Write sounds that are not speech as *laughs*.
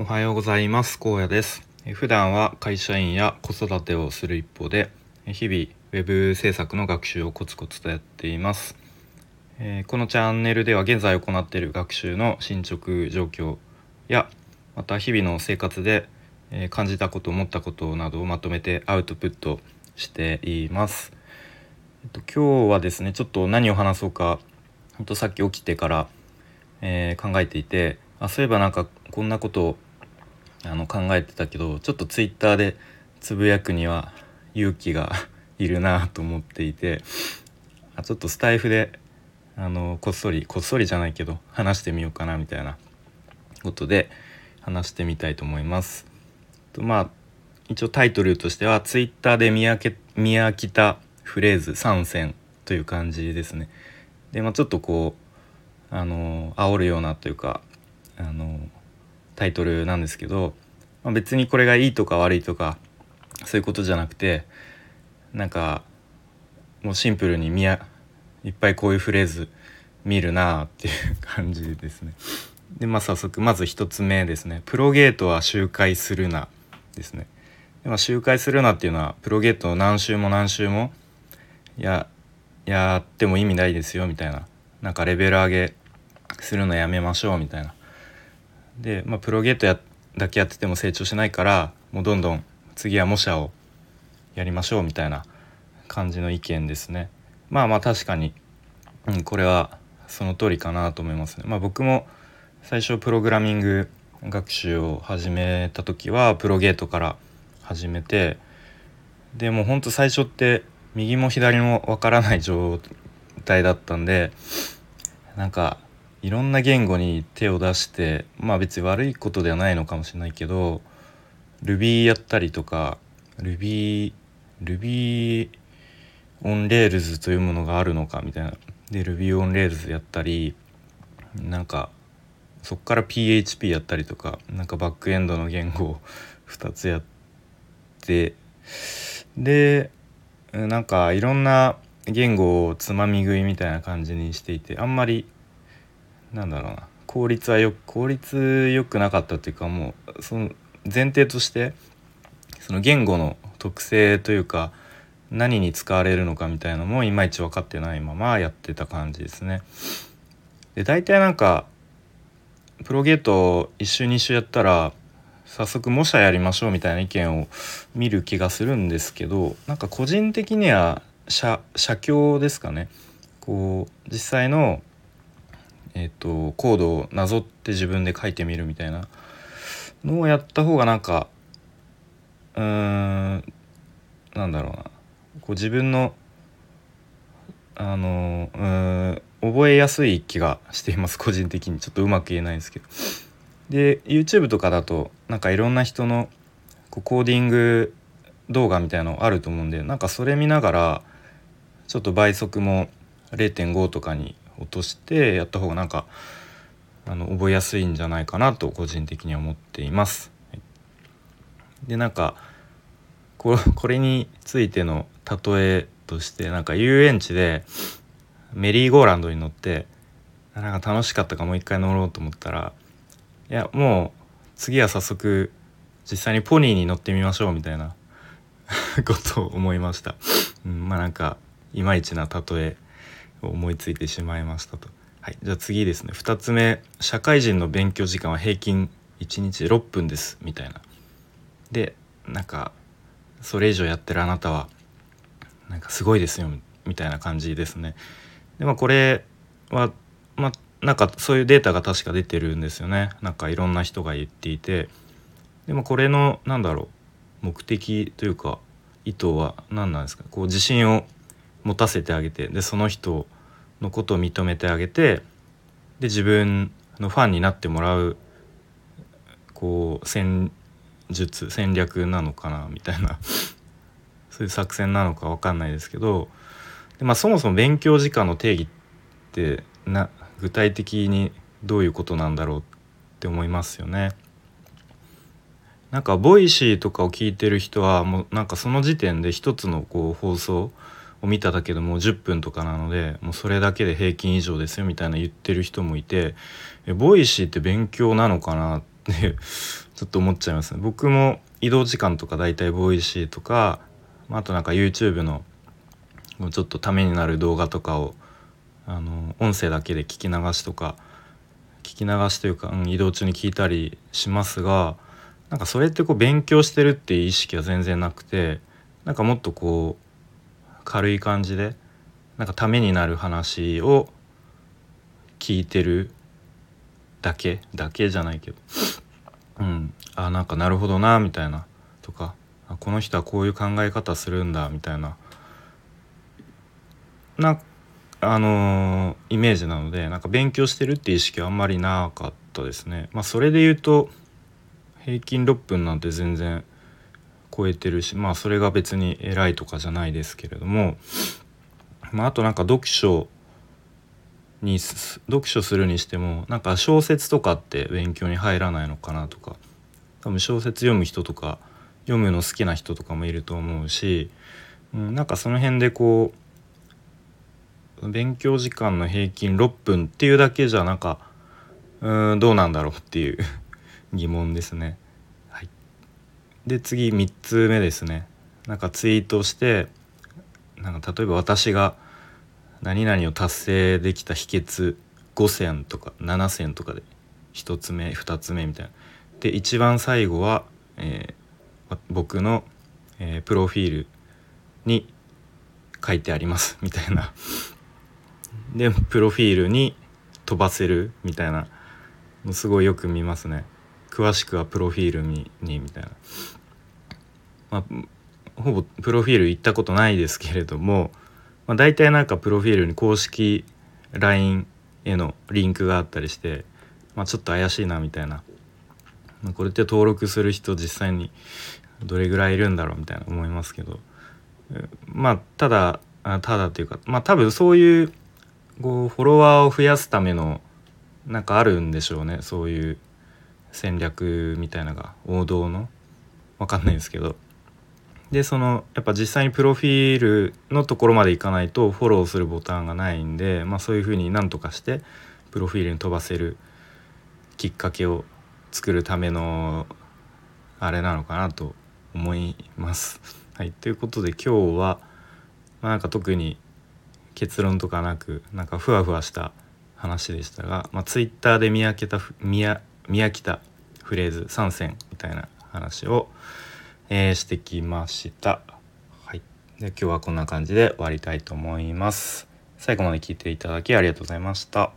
おはようございます。高野です。普段は会社員や子育てをする一方で日々ウェブ制作の学習をコツコツとやっています。えこのチャンネルでは現在行っている学習の進捗状況やまた日々の生活で感じたこと思ったことなどをまとめてアウトプットしています。えっと、今日はですねちょっと何を話そうかほんとさっき起きてから、えー、考えていてあそういえばなんかこんなことをあの考えてたけどちょっとツイッターでつぶやくには勇気が *laughs* いるなと思っていてちょっとスタイフであのこっそりこっそりじゃないけど話してみようかなみたいなことで話してみたいと思います。とまあ一応タイトルとしてはツイッターで見飽き見飽きたフレーズ3選という感じですね。でまあちょっとこうあの煽るようなというかあのタイトルなんですけど、まあ、別にこれがいいとか悪いとかそういうことじゃなくてなんかもうシンプルに見やいっぱいこういうフレーズ見るなあっていう感じですね。でまあ早速まず1つ目ですね「プロゲートは周回するな」ですね。でまあ、周回するなっていうのはプロゲートを何周も何周もややっても意味ないですよみたいななんかレベル上げするのやめましょうみたいな。で、まあ、プロゲートやだけやってても成長しないからもうどんどん次は模写をやりましょうみたいな感じの意見ですね。まあまあ確かに、うん、これはその通りかなと思いますね。まあ、僕も最初プログラミング学習を始めた時はプロゲートから始めてでもうほんと最初って右も左もわからない状態だったんでなんかいろんな言語に手を出してまあ別に悪いことではないのかもしれないけど Ruby やったりとか Ruby Ruby on Rails というものがあるのかみたいな。で Ruby on Rails やったりなんかそっから PHP やったりとかなんかバックエンドの言語を *laughs* 2つやってでなんかいろんな言語をつまみ食いみたいな感じにしていてあんまりなんだろうな効率はよく効率良くなかったっていうかもうその前提としてその言語の特性というか何に使われるのかみたいなのもいまいち分かってないままやってた感じですね。で大体なんかプロゲート1周2周やったら早速模写やりましょうみたいな意見を見る気がするんですけどなんか個人的には写写経ですかねこう実際の、えーと、コードをなぞって自分で書いてみるみたいなのをやった方がなんかうーんなんだろうな。こう自分のあのうん覚えやすい気がしています。個人的に。ちょっとうまく言えないんですけど。で YouTube とかだとなんかいろんな人のこうコーディング動画みたいのあると思うんでなんかそれ見ながらちょっと倍速も0.5とかに落としてやった方がなんかあの覚えやすいんじゃないかなと個人的には思っています。でなんかこれについての例えとしてなんか遊園地でメリーゴーランドに乗ってなんか楽しかったからもう一回乗ろうと思ったらいやもう次は早速実際にポニーに乗ってみましょうみたいなことを思いました、うん、まあなんかいまいちな例え思いついてしまいましたと。はい、じゃあ次ですね。2つ目。社会人の勉強時間は平均1日6分です。みたいな。でなんかそれ以上やってるあなたはなんかすごいですよ。みたいな感じですね。でまあこれはまあなんかそういうデータが確か出てるんですよね。なんかいろんな人が言っていて。でもこれのなんだろう目的というか意図は何なんですか？こう自信を持たせてあげてでその人のことを認めてあげてで自分のファンになってもらうこう戦術戦略なのかなみたいな *laughs* そういう作戦なのか分かんないですけどで、まあ、そもそも勉強時間の定義ってな具体的にどういうことなんだろうって思いますよね。なんか Voicy とかを聞いてる人はもうなんかその時点で一つのこう放送を見ただけでもう10分とかなのでもうそれだけで平均以上ですよみたいな言ってる人もいてえ Voicy って勉強なのかなって *laughs* ちょっと思っちゃいますね。僕も移動時間とかだいたい Voicy とかあとなんか YouTube のちょっとためになる動画とかをあの音声だけで聞き流しとか聞き流しというか、うん、移動中に聞いたりしますがなんかそれってこう勉強してるっていう意識は全然なくてなんかもっとこう軽い感じでなんかためになる話を聞いてるだけだけじゃないけど。うん。あなんかなるほどなみたいなとか。この人はこういう考え方するんだみたいな。なあのー、イメージなのでなんか勉強してるっていう意識はあんまりなかったですね。まあ、それで言うと平均6分なんて全然超えてるしまあそれが別に偉いとかじゃないですけれども、まあ、あとなんか読書に読書するにしてもなんか小説とかって勉強に入らないのかなとか多分小説読む人とか読むの好きな人とかもいると思うし、うん、なんかその辺でこう勉強時間の平均6分っていうだけじゃなんかうんどうなんだろうっていう疑問ですね。で次3つ目ですね。なんかツイートしてなんか例えば私が何々を達成できた秘訣5選とか7選とかで1つ目2つ目みたいな。で一番最後は、えー、僕の、えー、プロフィールに書いてありますみたいなでプロフィールに飛ばせるみたいなのすごいよく見ますね詳しくはプロフィールにみたいな、まあ、ほぼプロフィール行ったことないですけれども、まあ、大体なんかプロフィールに公式 LINE へのリンクがあったりして、まあ、ちょっと怪しいなみたいな、まあ、これって登録する人実際にどれぐらいいるんだろうみたいな思いますけど。まあただただっていうかまあ多分そういうこうフォロワーを増やすためのなんかあるんでしょうね。そういう戦略みたいなのが王道の？わかんないですけど。でそのやっぱ実際にプロフィールのところまでいかないとフォローするボタンがないんで、まあ、そういうふうになんとかしてプロフィールに飛ばせるきっかけを作るためのあれなのかなと思います。はい、ということで今日は、まあ、なんか特に結論とかなくなんかふわふわした話でしたが、まあ、ツイッターで見飽きた見飽きたフレーズ3選みたいな話を、えー、してきました。はい、で今日はこんな感じで終わりたいと思います。最後まで聞いていただきありがとうございました。